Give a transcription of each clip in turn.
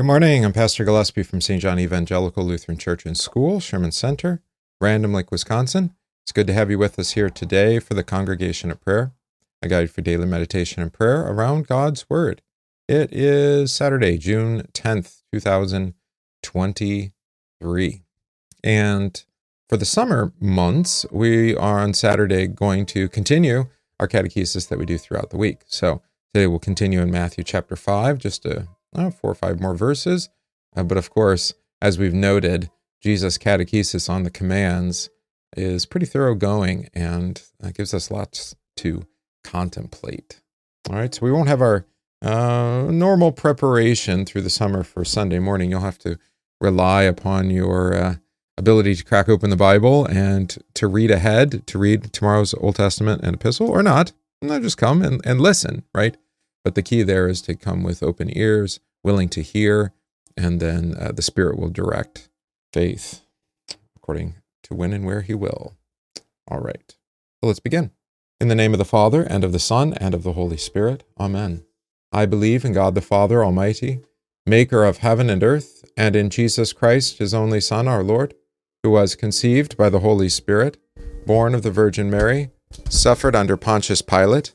Good morning. I'm Pastor Gillespie from St. John Evangelical Lutheran Church and School, Sherman Center, Random Lake, Wisconsin. It's good to have you with us here today for the Congregation of Prayer, a guide for daily meditation and prayer around God's Word. It is Saturday, June 10th, 2023. And for the summer months, we are on Saturday going to continue our catechesis that we do throughout the week. So today we'll continue in Matthew chapter 5, just a uh, four or five more verses. Uh, but of course, as we've noted, Jesus' catechesis on the commands is pretty thoroughgoing and uh, gives us lots to contemplate. All right, so we won't have our uh, normal preparation through the summer for Sunday morning. You'll have to rely upon your uh, ability to crack open the Bible and to read ahead, to read tomorrow's Old Testament and epistle, or not. Not just come and, and listen, right? But the key there is to come with open ears, willing to hear, and then uh, the Spirit will direct faith according to when and where He will. All right. So let's begin. In the name of the Father, and of the Son, and of the Holy Spirit. Amen. I believe in God the Father Almighty, maker of heaven and earth, and in Jesus Christ, his only Son, our Lord, who was conceived by the Holy Spirit, born of the Virgin Mary, suffered under Pontius Pilate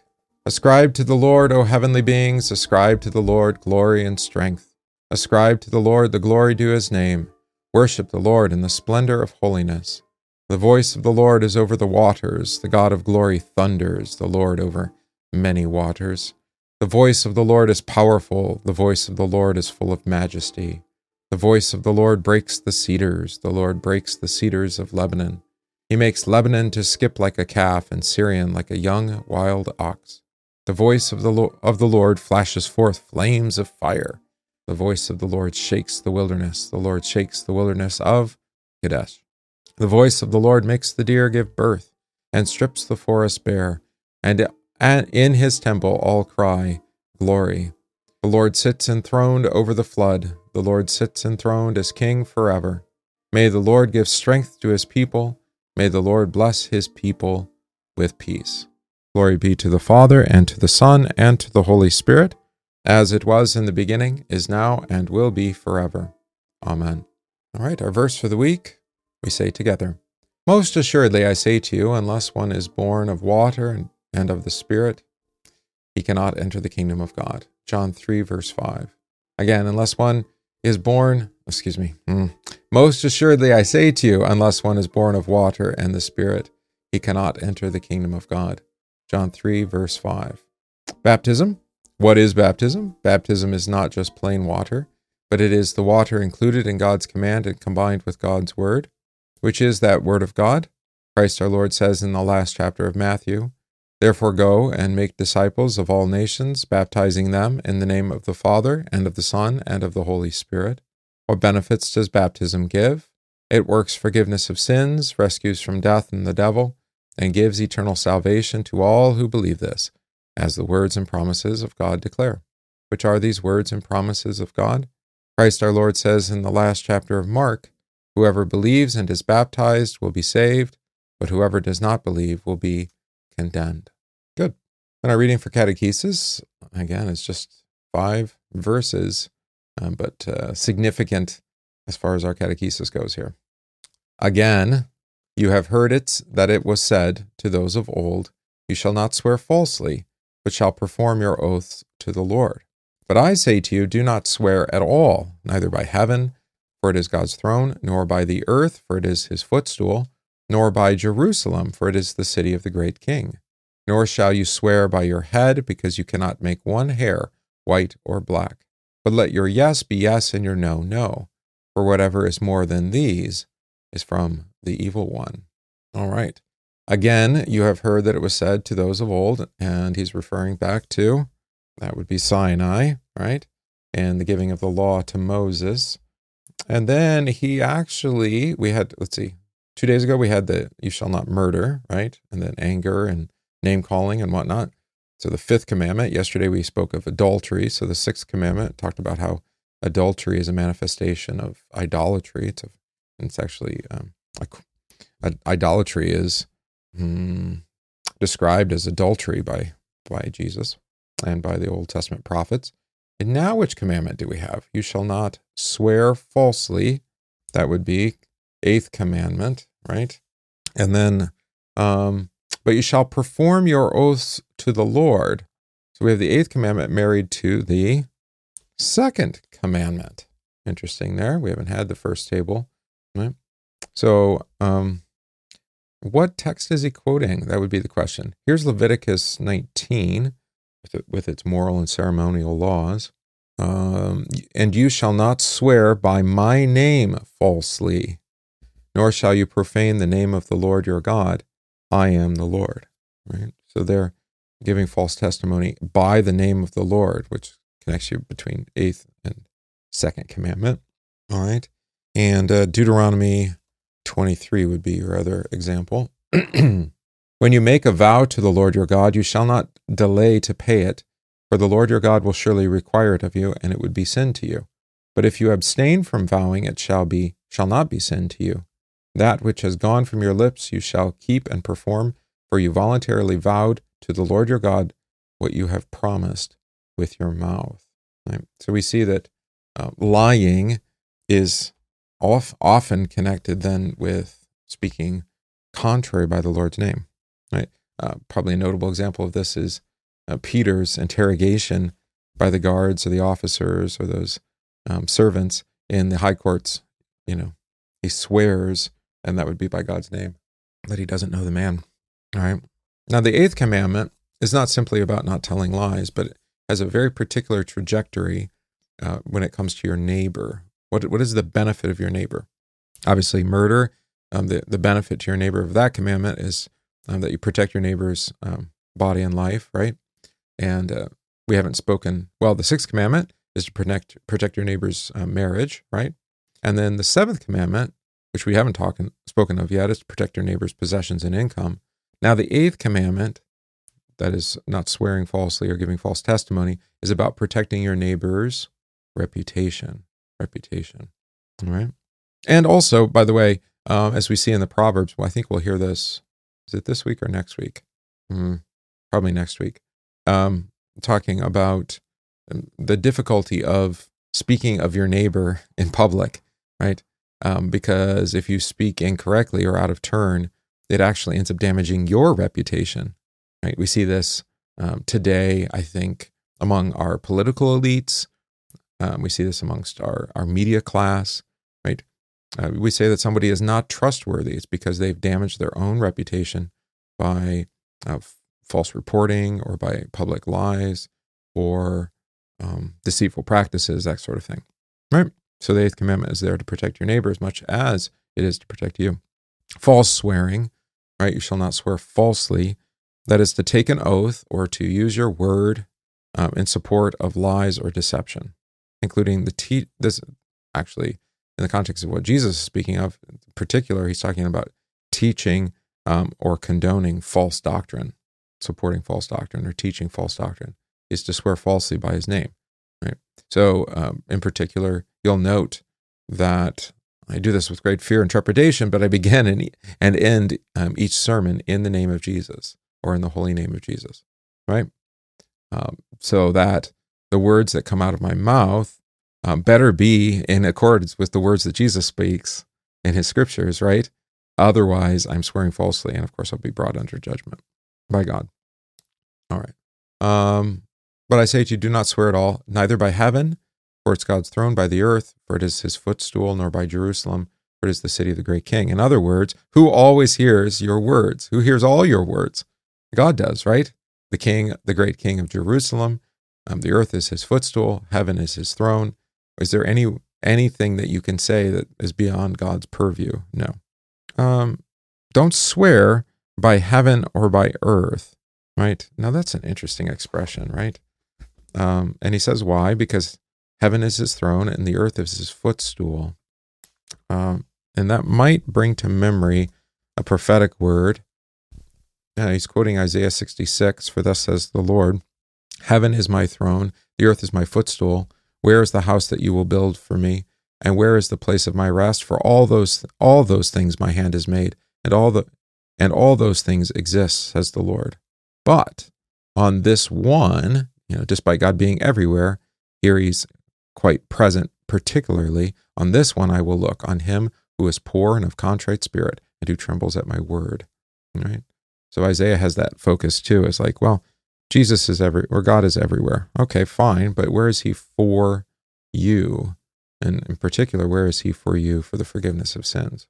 Ascribe to the Lord, O heavenly beings, ascribe to the Lord glory and strength. Ascribe to the Lord the glory due his name. Worship the Lord in the splendor of holiness. The voice of the Lord is over the waters, the God of glory thunders, the Lord over many waters. The voice of the Lord is powerful, the voice of the Lord is full of majesty. The voice of the Lord breaks the cedars, the Lord breaks the cedars of Lebanon. He makes Lebanon to skip like a calf, and Sirion like a young wild ox. The voice of the, Lo- of the Lord flashes forth flames of fire. The voice of the Lord shakes the wilderness. The Lord shakes the wilderness of Kadesh. The voice of the Lord makes the deer give birth and strips the forest bare. And in his temple all cry, Glory. The Lord sits enthroned over the flood. The Lord sits enthroned as king forever. May the Lord give strength to his people. May the Lord bless his people with peace. Glory be to the Father, and to the Son, and to the Holy Spirit, as it was in the beginning, is now, and will be forever. Amen. All right, our verse for the week, we say together Most assuredly I say to you, unless one is born of water and of the Spirit, he cannot enter the kingdom of God. John 3, verse 5. Again, unless one is born, excuse me, mm, most assuredly I say to you, unless one is born of water and the Spirit, he cannot enter the kingdom of God. John 3, verse 5. Baptism. What is baptism? Baptism is not just plain water, but it is the water included in God's command and combined with God's word, which is that word of God. Christ our Lord says in the last chapter of Matthew, Therefore go and make disciples of all nations, baptizing them in the name of the Father, and of the Son, and of the Holy Spirit. What benefits does baptism give? It works forgiveness of sins, rescues from death and the devil, and gives eternal salvation to all who believe this, as the words and promises of God declare. Which are these words and promises of God? Christ our Lord says in the last chapter of Mark Whoever believes and is baptized will be saved, but whoever does not believe will be condemned. Good. And our reading for catechesis, again, is just five verses, um, but uh, significant as far as our catechesis goes here. Again, you have heard it that it was said to those of old, You shall not swear falsely, but shall perform your oaths to the Lord. But I say to you, do not swear at all, neither by heaven, for it is God's throne, nor by the earth, for it is his footstool, nor by Jerusalem, for it is the city of the great king. Nor shall you swear by your head, because you cannot make one hair white or black. But let your yes be yes and your no, no. For whatever is more than these is from the evil one. All right. Again, you have heard that it was said to those of old, and he's referring back to that would be Sinai, right? And the giving of the law to Moses. and then he actually, we had, let's see, two days ago we had the you shall not murder, right? And then anger and name calling and whatnot. So the fifth commandment, yesterday we spoke of adultery. So the sixth commandment talked about how adultery is a manifestation of idolatry. It's, a, it's actually, um, idolatry is hmm, described as adultery by, by Jesus and by the Old Testament prophets. And now, which commandment do we have? You shall not swear falsely. That would be eighth commandment, right? And then, um, but you shall perform your oaths to the Lord. So we have the eighth commandment married to the second commandment. Interesting there. We haven't had the first table? So, um, what text is he quoting? That would be the question. Here's Leviticus 19 with, it, with its moral and ceremonial laws. Um, and you shall not swear by my name falsely, nor shall you profane the name of the Lord your God. I am the Lord. Right? So they're giving false testimony by the name of the Lord, which connects you between eighth and second commandment. All right. And uh, Deuteronomy 23 would be your other example. When you make a vow to the Lord your God, you shall not delay to pay it, for the Lord your God will surely require it of you, and it would be sin to you. But if you abstain from vowing, it shall be shall not be sin to you. That which has gone from your lips you shall keep and perform, for you voluntarily vowed to the Lord your God what you have promised with your mouth. Right? So we see that uh, lying is off, often connected then with speaking contrary by the Lord's name. Right? Uh, probably a notable example of this is uh, Peter's interrogation by the guards or the officers or those um, servants in the high courts. You know, he swears, and that would be by God's name, that he doesn't know the man. All right. Now, the eighth commandment is not simply about not telling lies, but has a very particular trajectory uh, when it comes to your neighbor. What, what is the benefit of your neighbor? Obviously, murder. Um, the, the benefit to your neighbor of that commandment is um, that you protect your neighbor's um, body and life, right? And uh, we haven't spoken. Well, the sixth commandment is to protect protect your neighbor's uh, marriage, right? And then the seventh commandment, which we haven't talking, spoken of yet, is to protect your neighbor's possessions and income. Now, the eighth commandment, that is not swearing falsely or giving false testimony, is about protecting your neighbor's reputation. Reputation. All right. And also, by the way, um, as we see in the Proverbs, well, I think we'll hear this is it this week or next week? Mm, probably next week. Um, talking about um, the difficulty of speaking of your neighbor in public, right? Um, because if you speak incorrectly or out of turn, it actually ends up damaging your reputation, right? We see this um, today, I think, among our political elites. Um, we see this amongst our, our media class, right? Uh, we say that somebody is not trustworthy. It's because they've damaged their own reputation by uh, false reporting or by public lies or um, deceitful practices, that sort of thing. Right? So the eighth commandment is there to protect your neighbor as much as it is to protect you. False swearing, right? You shall not swear falsely. That is to take an oath or to use your word um, in support of lies or deception, including the te- this actually in the context of what Jesus is speaking of, in particular, he's talking about teaching um, or condoning false doctrine, supporting false doctrine or teaching false doctrine, is to swear falsely by his name. Right. So, um, in particular, you'll note that I do this with great fear and trepidation, but I begin and, and end um, each sermon in the name of Jesus or in the holy name of Jesus. Right. Um, so that the words that come out of my mouth um, better be in accordance with the words that Jesus speaks in his scriptures, right? Otherwise, I'm swearing falsely, and of course, I'll be brought under judgment by God. All right. Um, but I say to you, do not swear at all, neither by heaven, for it's God's throne, by the earth, for it is his footstool, nor by Jerusalem, for it is the city of the great king. In other words, who always hears your words? Who hears all your words? God does, right? The king, the great king of Jerusalem. Um, the earth is his footstool, heaven is his throne. Is there any anything that you can say that is beyond God's purview? No. Um, don't swear by heaven or by earth, right? Now that's an interesting expression, right? Um, and he says why? Because heaven is his throne and the earth is his footstool. Um, and that might bring to memory a prophetic word. Uh, he's quoting Isaiah 66 For thus says the Lord, Heaven is my throne, the earth is my footstool. Where is the house that you will build for me? And where is the place of my rest? For all those all those things my hand has made, and all the and all those things exist, says the Lord. But on this one, you know, despite God being everywhere, here he's quite present, particularly on this one I will look, on him who is poor and of contrite spirit, and who trembles at my word. Right? So Isaiah has that focus too. It's like, well, Jesus is every or God is everywhere. Okay, fine, but where is he for you? And in particular, where is he for you for the forgiveness of sins?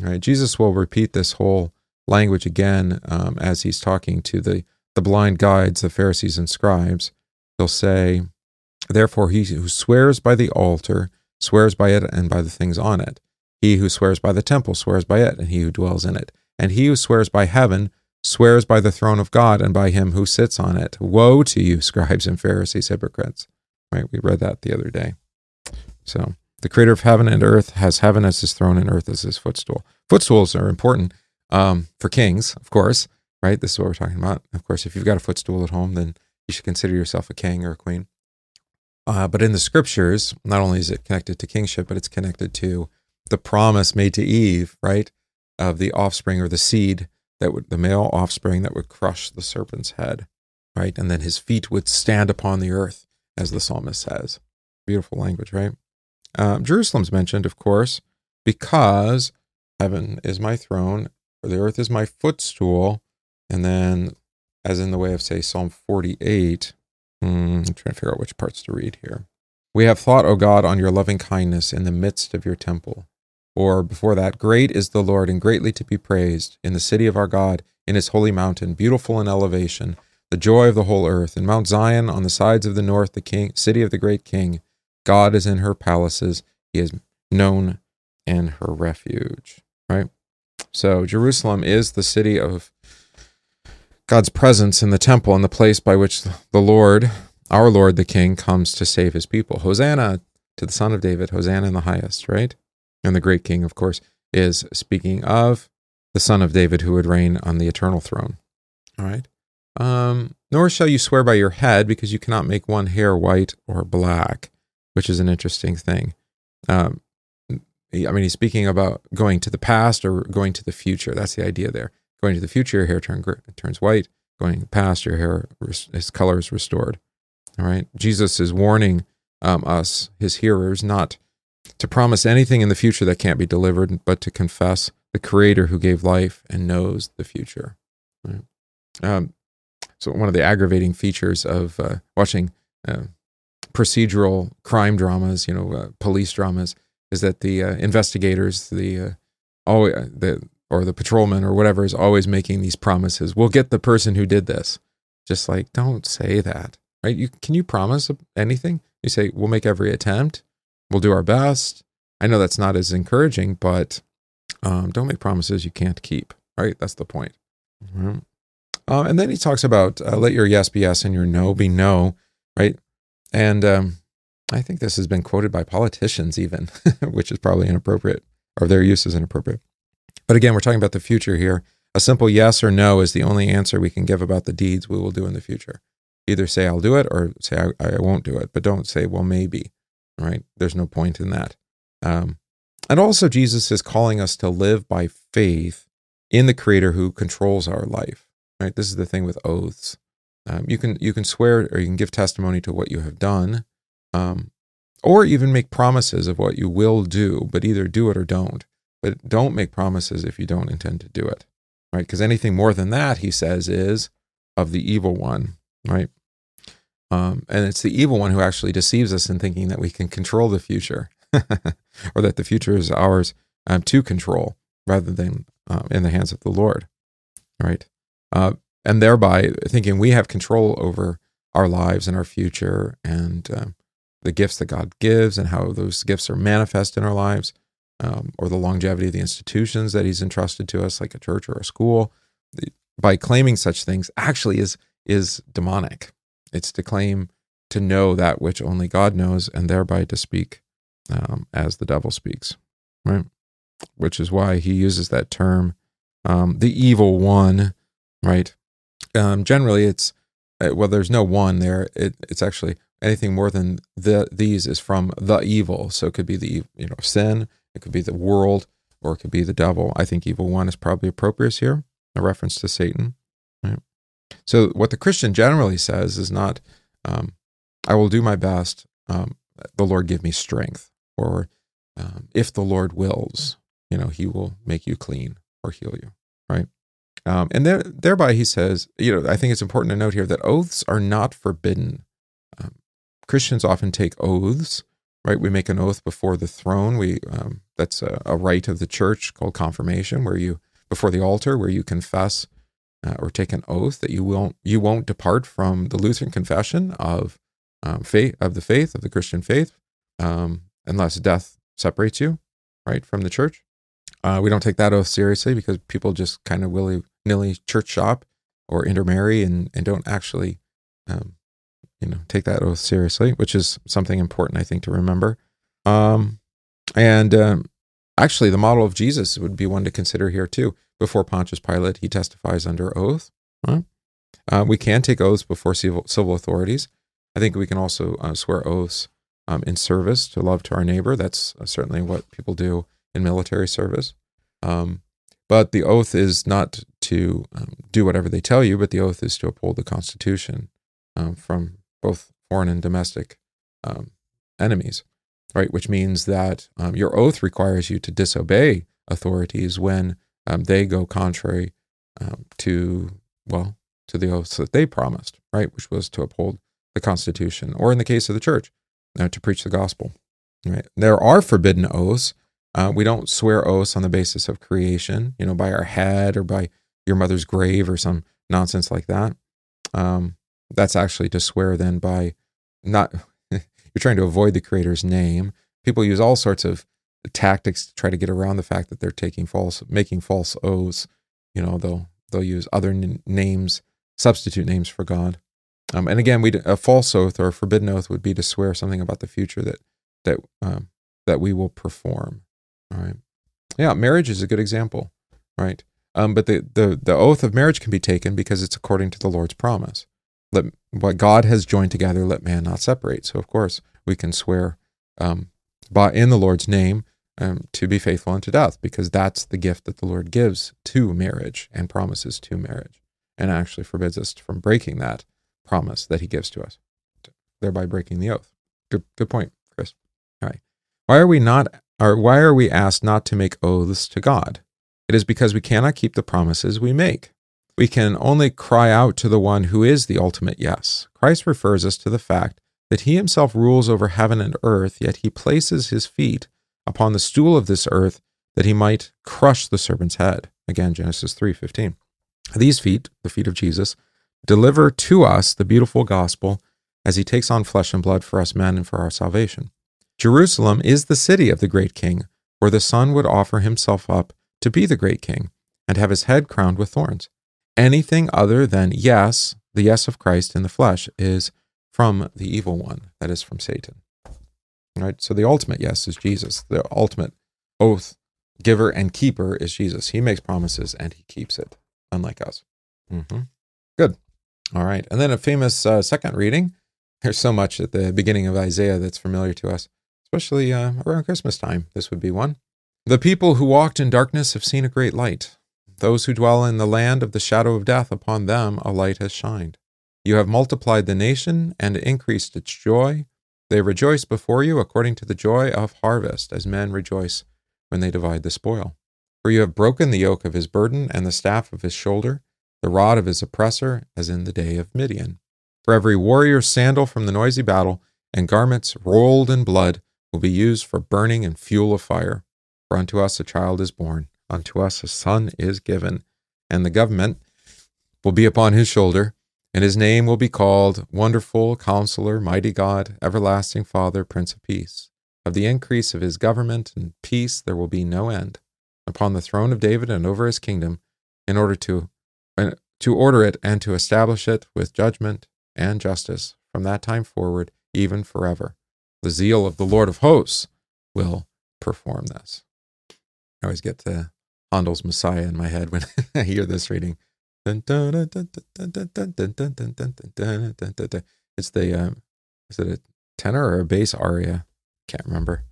Right? Jesus will repeat this whole language again um, as he's talking to the, the blind guides, the Pharisees and scribes. He'll say, Therefore, he who swears by the altar swears by it and by the things on it. He who swears by the temple swears by it and he who dwells in it. And he who swears by heaven swears by the throne of God and by him who sits on it. Woe to you, scribes and Pharisees, hypocrites. Right? We read that the other day. So the creator of heaven and earth has heaven as his throne and earth as his footstool. Footstools are important um, for kings, of course, right? This is what we're talking about. Of course, if you've got a footstool at home, then you should consider yourself a king or a queen. Uh, but in the scriptures, not only is it connected to kingship, but it's connected to the promise made to Eve, right? Of the offspring or the seed that would, the male offspring that would crush the serpent's head, right? And then his feet would stand upon the earth, as the psalmist says. Beautiful language, right? Um, Jerusalem's mentioned, of course, because heaven is my throne, or the earth is my footstool. And then, as in the way of, say, Psalm 48, hmm, I'm trying to figure out which parts to read here. We have thought, O God, on your loving kindness in the midst of your temple. Or before that, great is the Lord and greatly to be praised in the city of our God, in his holy mountain, beautiful in elevation, the joy of the whole earth. In Mount Zion, on the sides of the north, the king, city of the great king, God is in her palaces. He is known in her refuge. Right? So Jerusalem is the city of God's presence in the temple and the place by which the Lord, our Lord the King, comes to save his people. Hosanna to the Son of David, Hosanna in the highest, right? And the great King, of course, is speaking of the Son of David who would reign on the eternal throne. All right. Um, Nor shall you swear by your head, because you cannot make one hair white or black, which is an interesting thing. Um, I mean, he's speaking about going to the past or going to the future. That's the idea there. Going to the future, your hair turn, turns white. Going past, your hair, his color is restored. All right. Jesus is warning um, us, his hearers, not to promise anything in the future that can't be delivered, but to confess the Creator who gave life and knows the future. Right? Um, so, one of the aggravating features of uh, watching uh, procedural crime dramas, you know, uh, police dramas, is that the uh, investigators, the uh, always the or the patrolman or whatever is always making these promises. We'll get the person who did this. Just like don't say that, right? You can you promise anything? You say we'll make every attempt, we'll do our best. I know that's not as encouraging, but um, don't make promises you can't keep. Right? That's the point. Mm-hmm. Um, and then he talks about uh, let your yes be yes and your no be no. Right? And um, I think this has been quoted by politicians, even, which is probably inappropriate, or their use is inappropriate. But again, we're talking about the future here. A simple yes or no is the only answer we can give about the deeds we will do in the future. Either say, I'll do it, or say, I, I won't do it. But don't say, well, maybe, right? There's no point in that. Um, and also, Jesus is calling us to live by faith in the Creator who controls our life, right? This is the thing with oaths. Um, you can you can swear or you can give testimony to what you have done, um, or even make promises of what you will do, but either do it or don't. But don't make promises if you don't intend to do it, right? Because anything more than that, he says, is of the evil one, right? Um, and it's the evil one who actually deceives us in thinking that we can control the future, or that the future is ours um, to control rather than um, in the hands of the Lord, right? Uh, and thereby thinking we have control over our lives and our future and um, the gifts that God gives and how those gifts are manifest in our lives, um, or the longevity of the institutions that He's entrusted to us, like a church or a school, by claiming such things, actually is is demonic. It's to claim to know that which only God knows, and thereby to speak um, as the devil speaks. Right. which is why he uses that term, um, the evil one, right? Um, generally, it's uh, well, there's no one there. It, it's actually anything more than the these is from the evil. So it could be the you know sin, it could be the world, or it could be the devil. I think evil one is probably appropriate here, a reference to Satan. So what the Christian generally says is not, um, "I will do my best." Um, the Lord give me strength, or um, if the Lord wills, you know, He will make you clean or heal you. Right. Um, and there, thereby, he says, you know, I think it's important to note here that oaths are not forbidden. Um, Christians often take oaths, right? We make an oath before the throne. We um, that's a, a, rite of the church called confirmation, where you before the altar, where you confess uh, or take an oath that you won't you won't depart from the Lutheran confession of um, faith of the faith of the Christian faith, um, unless death separates you, right, from the church. Uh, we don't take that oath seriously because people just kind of willy nilly church shop or intermarry and, and don't actually, um, you know, take that oath seriously, which is something important, I think, to remember. Um, and um, actually, the model of Jesus would be one to consider here too. Before Pontius Pilate, he testifies under oath. Uh, we can take oaths before civil, civil authorities. I think we can also uh, swear oaths um, in service to love to our neighbor. That's uh, certainly what people do in military service. Um, but the oath is not to um, do whatever they tell you, but the oath is to uphold the Constitution um, from both foreign and domestic um, enemies, right? Which means that um, your oath requires you to disobey authorities when um, they go contrary um, to, well, to the oaths that they promised, right? Which was to uphold the Constitution, or in the case of the church, uh, to preach the gospel, right? There are forbidden oaths uh, we don't swear oaths on the basis of creation, you know, by our head or by your mother's grave or some nonsense like that. Um, that's actually to swear then by not, you're trying to avoid the creator's name. People use all sorts of tactics to try to get around the fact that they're taking false, making false oaths. You know, they'll, they'll use other n- names, substitute names for God. Um, and again, we a false oath or a forbidden oath would be to swear something about the future that that um, that we will perform. All right. Yeah, marriage is a good example, right? Um, but the, the the oath of marriage can be taken because it's according to the Lord's promise. Let what God has joined together, let man not separate. So of course we can swear um, by in the Lord's name um, to be faithful unto death, because that's the gift that the Lord gives to marriage and promises to marriage, and actually forbids us from breaking that promise that He gives to us, thereby breaking the oath. Good, good point, Chris. All right. Why are we not or why are we asked not to make oaths to God? It is because we cannot keep the promises we make. We can only cry out to the one who is the ultimate yes. Christ refers us to the fact that he himself rules over heaven and earth, yet he places his feet upon the stool of this earth that he might crush the serpent's head. Again, Genesis 3:15. These feet, the feet of Jesus, deliver to us the beautiful gospel as he takes on flesh and blood for us men and for our salvation. Jerusalem is the city of the great king, where the Son would offer himself up to be the great king and have his head crowned with thorns. Anything other than yes, the yes of Christ in the flesh, is from the evil one, that is from Satan. Right? So the ultimate yes is Jesus. The ultimate oath giver and keeper is Jesus. He makes promises and he keeps it, unlike us. Mm-hmm. Good. All right. And then a famous uh, second reading. There's so much at the beginning of Isaiah that's familiar to us especially uh, around Christmas time. This would be one. The people who walked in darkness have seen a great light. Those who dwell in the land of the shadow of death, upon them a light has shined. You have multiplied the nation and increased its joy. They rejoice before you according to the joy of harvest, as men rejoice when they divide the spoil. For you have broken the yoke of his burden and the staff of his shoulder, the rod of his oppressor, as in the day of Midian. For every warrior's sandal from the noisy battle, and garments rolled in blood, will be used for burning and fuel of fire. For unto us a child is born, unto us a son is given, and the government will be upon his shoulder, and his name will be called Wonderful Counselor, Mighty God, Everlasting Father, Prince of Peace. Of the increase of his government and peace there will be no end upon the throne of David and over his kingdom, in order to to order it and to establish it with judgment and justice from that time forward, even forever. The zeal of the Lord of hosts will perform this. I always get to Handel's Messiah in my head when I hear this reading. It's the um, is it a tenor or a bass aria? Can't remember.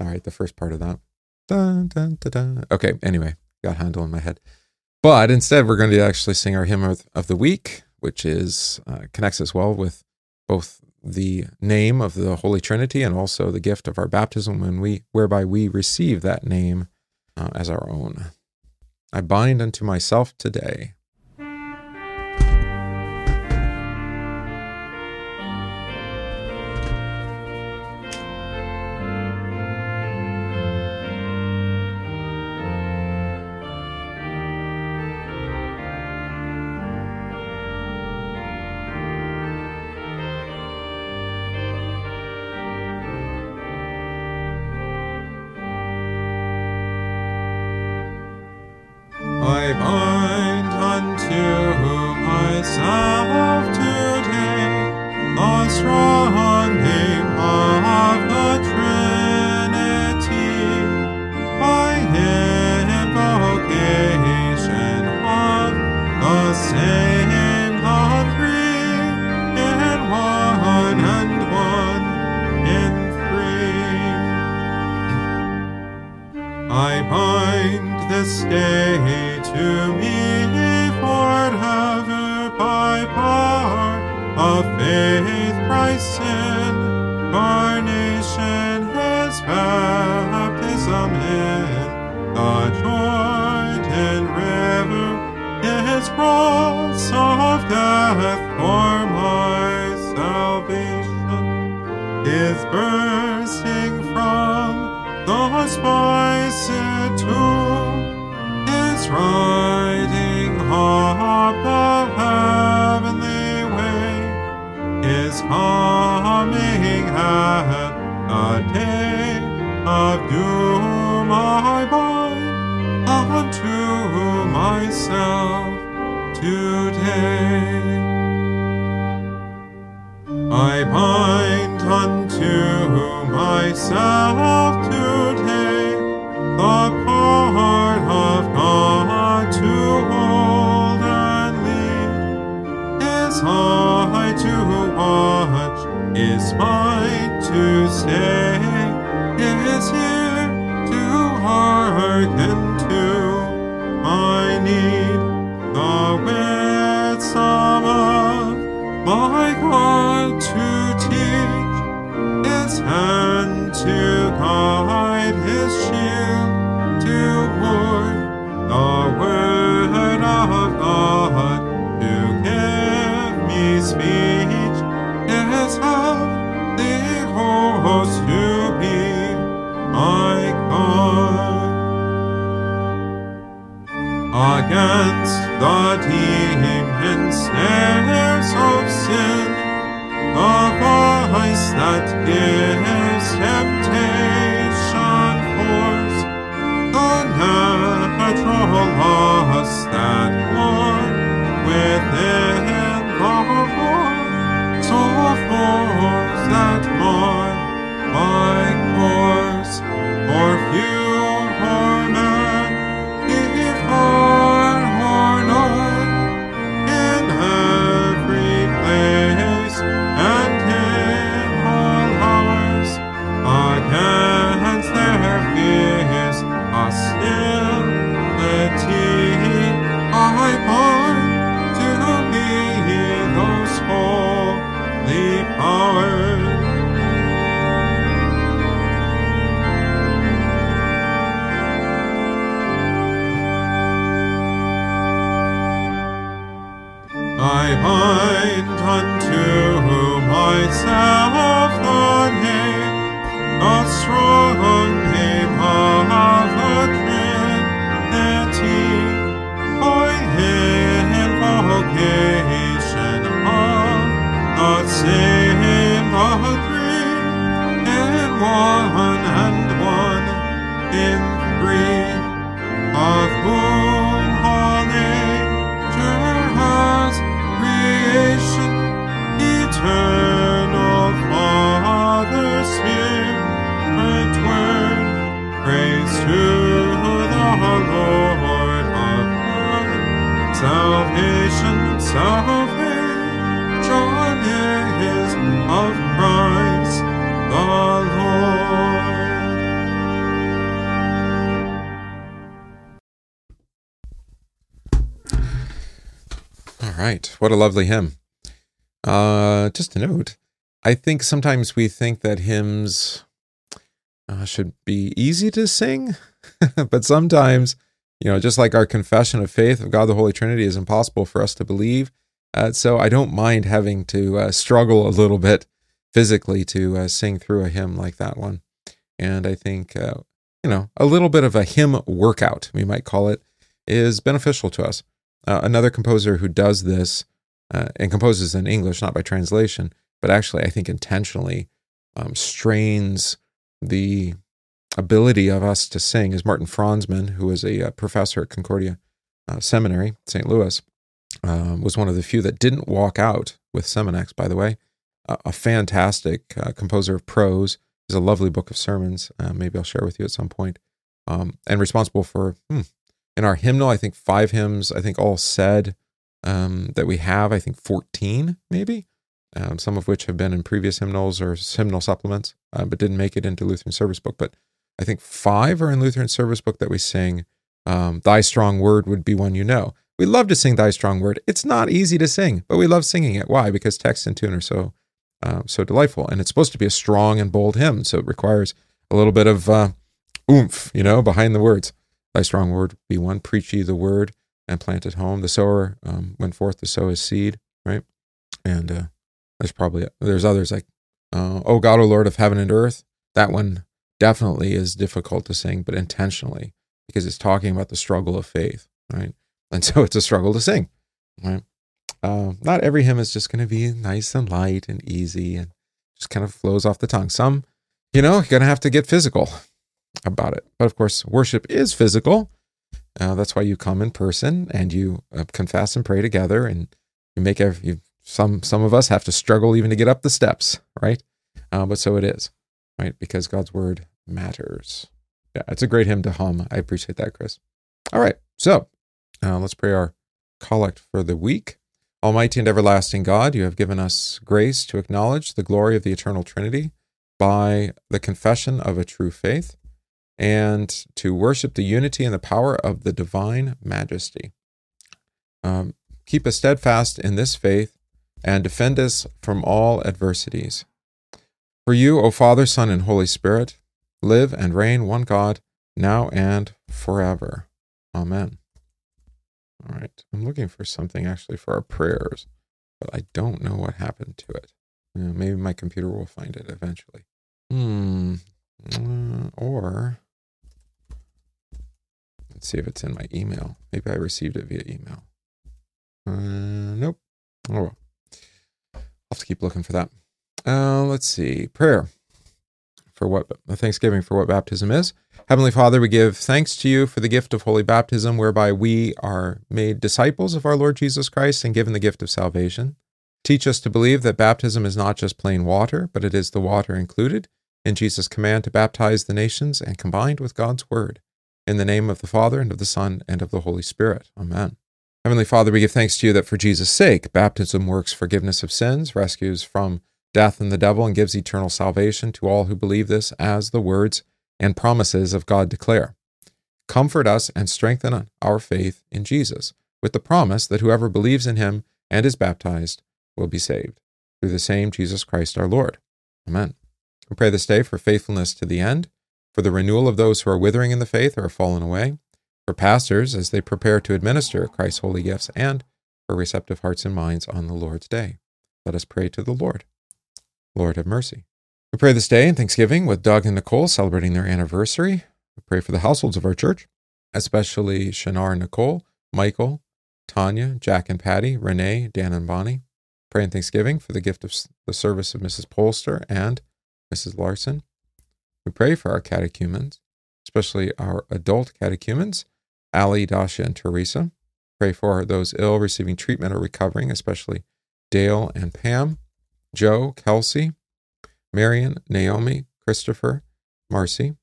All right, the first part of that. Okay, anyway, got Handel in my head. But instead, we're going to actually sing our hymn of, of the week, which is uh, connects as well with both the name of the Holy Trinity and also the gift of our baptism, when we whereby we receive that name uh, as our own. I bind unto myself today myself today. I bind unto myself today the part of God to hold and lead. His eye to watch, Is mine to stay, is here to hearken need. that he its eyes. What a lovely hymn. Uh, just a note, I think sometimes we think that hymns uh, should be easy to sing, but sometimes, you know, just like our confession of faith of God the Holy Trinity is impossible for us to believe. Uh, so I don't mind having to uh, struggle a little bit physically to uh, sing through a hymn like that one. And I think, uh, you know, a little bit of a hymn workout, we might call it, is beneficial to us. Uh, another composer who does this uh, and composes in English, not by translation, but actually, I think intentionally um, strains the ability of us to sing is Martin Franzmann, who was a, uh, professor at Concordia uh, Seminary, St. Louis, um, was one of the few that didn't walk out with Seminex, by the way. A fantastic uh, composer of prose. There's a lovely book of sermons. Uh, maybe I'll share with you at some point. Um, and responsible for, hmm, in our hymnal, I think five hymns, I think all said um, that we have, I think 14 maybe, um, some of which have been in previous hymnals or hymnal supplements, uh, but didn't make it into Lutheran Service Book. But I think five are in Lutheran Service Book that we sing. Um, Thy Strong Word would be one you know. We love to sing Thy Strong Word. It's not easy to sing, but we love singing it. Why? Because text and tune are so uh, so delightful, and it's supposed to be a strong and bold hymn, so it requires a little bit of uh, oomph, you know, behind the words. Thy strong word be one. Preach ye the word and plant it home. The sower um, went forth to sow his seed, right? And uh, there's probably there's others like, uh, "Oh God, O Lord of heaven and earth." That one definitely is difficult to sing, but intentionally because it's talking about the struggle of faith, right? And so it's a struggle to sing, right? Uh, not every hymn is just going to be nice and light and easy and just kind of flows off the tongue. Some, you know, you're going to have to get physical about it. But of course, worship is physical. Uh, that's why you come in person and you uh, confess and pray together, and you make every, you, some some of us have to struggle even to get up the steps, right? Uh, but so it is, right? Because God's word matters. Yeah, it's a great hymn to hum. I appreciate that, Chris. All right, so uh, let's pray our collect for the week. Almighty and everlasting God, you have given us grace to acknowledge the glory of the eternal Trinity by the confession of a true faith and to worship the unity and the power of the divine majesty. Um, keep us steadfast in this faith and defend us from all adversities. For you, O Father, Son, and Holy Spirit, live and reign one God, now and forever. Amen. All right. I'm looking for something actually for our prayers, but I don't know what happened to it. You know, maybe my computer will find it eventually. Hmm. Uh, or let's see if it's in my email. Maybe I received it via email. Uh, nope. Oh, well. I'll have to keep looking for that. Uh, let's see. Prayer for what Thanksgiving for what baptism is. Heavenly Father, we give thanks to you for the gift of holy baptism, whereby we are made disciples of our Lord Jesus Christ and given the gift of salvation. Teach us to believe that baptism is not just plain water, but it is the water included in Jesus' command to baptize the nations and combined with God's word. In the name of the Father, and of the Son, and of the Holy Spirit. Amen. Heavenly Father, we give thanks to you that for Jesus' sake, baptism works forgiveness of sins, rescues from death and the devil, and gives eternal salvation to all who believe this, as the words and promises of God declare. Comfort us and strengthen our faith in Jesus, with the promise that whoever believes in him and is baptized will be saved. Through the same Jesus Christ our Lord. Amen. We pray this day for faithfulness to the end, for the renewal of those who are withering in the faith or have fallen away, for pastors as they prepare to administer Christ's holy gifts, and for receptive hearts and minds on the Lord's day. Let us pray to the Lord. Lord, have mercy. We pray this day in Thanksgiving with Doug and Nicole celebrating their anniversary. We pray for the households of our church, especially Shanar and Nicole, Michael, Tanya, Jack and Patty, Renee, Dan and Bonnie. Pray in Thanksgiving for the gift of the service of Mrs. Polster and Mrs. Larson. We pray for our catechumens, especially our adult catechumens, Ali, Dasha, and Teresa. Pray for those ill receiving treatment or recovering, especially Dale and Pam. Joe, Kelsey, Marion, Naomi, Christopher, Marcy,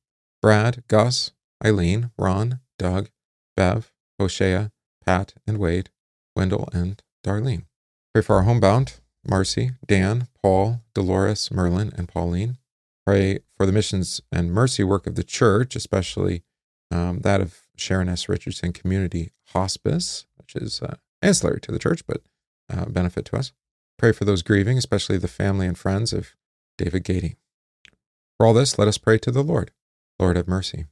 Brad, Gus, Eileen, Ron, Doug, Bev, Hosea, Pat, and Wade, Wendell, and Darlene. Pray for our homebound, Marcy, Dan, Paul, Dolores, Merlin, and Pauline. Pray for the missions and mercy work of the church, especially um, that of Sharon S. Richardson Community Hospice, which is uh, ancillary to the church, but uh, benefit to us. Pray for those grieving, especially the family and friends of David Gady. For all this, let us pray to the Lord. Lord, have mercy.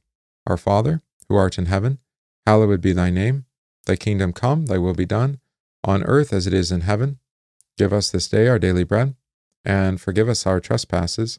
Our Father, who art in heaven, hallowed be thy name. Thy kingdom come, thy will be done, on earth as it is in heaven. Give us this day our daily bread, and forgive us our trespasses,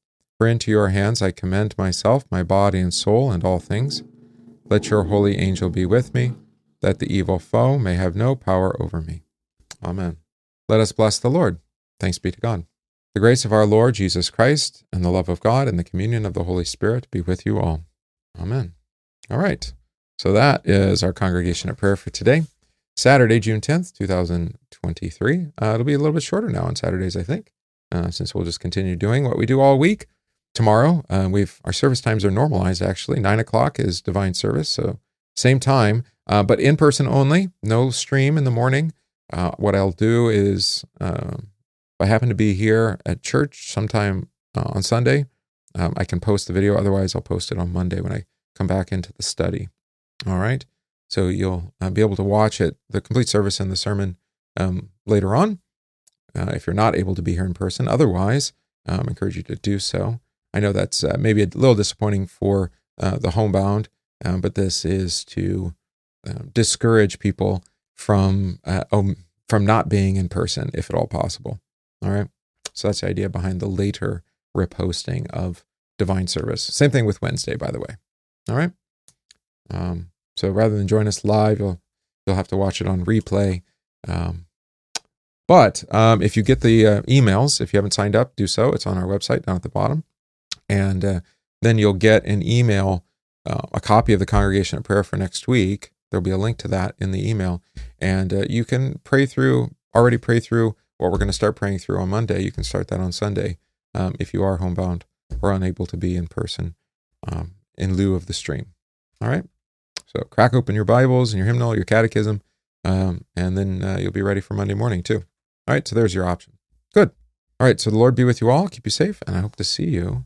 For into your hands I commend myself, my body and soul, and all things. Let your holy angel be with me, that the evil foe may have no power over me. Amen. Let us bless the Lord. Thanks be to God. The grace of our Lord Jesus Christ, and the love of God, and the communion of the Holy Spirit be with you all. Amen. All right. So that is our congregation of prayer for today. Saturday, June 10th, 2023. Uh, it'll be a little bit shorter now on Saturdays, I think, uh, since we'll just continue doing what we do all week. Tomorrow, uh, we've our service times are normalized actually. Nine o'clock is divine service, so same time, uh, but in person only. No stream in the morning. Uh, what I'll do is, um, if I happen to be here at church sometime uh, on Sunday, um, I can post the video. Otherwise, I'll post it on Monday when I come back into the study. All right. So you'll uh, be able to watch it, the complete service and the sermon um, later on, uh, if you're not able to be here in person. Otherwise, um, I encourage you to do so. I know that's uh, maybe a little disappointing for uh, the homebound, um, but this is to um, discourage people from um, from not being in person, if at all possible. All right. So that's the idea behind the later reposting of divine service. Same thing with Wednesday, by the way. All right. Um, so rather than join us live, you'll you'll have to watch it on replay. Um, but um, if you get the uh, emails, if you haven't signed up, do so. It's on our website down at the bottom, and uh, then you'll get an email, uh, a copy of the congregation of prayer for next week. There'll be a link to that in the email, and uh, you can pray through. Already pray through what we're going to start praying through on Monday. You can start that on Sunday um, if you are homebound or unable to be in person um, in lieu of the stream. All right. So crack open your Bibles and your hymnal, your catechism, um, and then uh, you'll be ready for Monday morning too. All right, so there's your option. Good. All right, so the Lord be with you all, keep you safe, and I hope to see you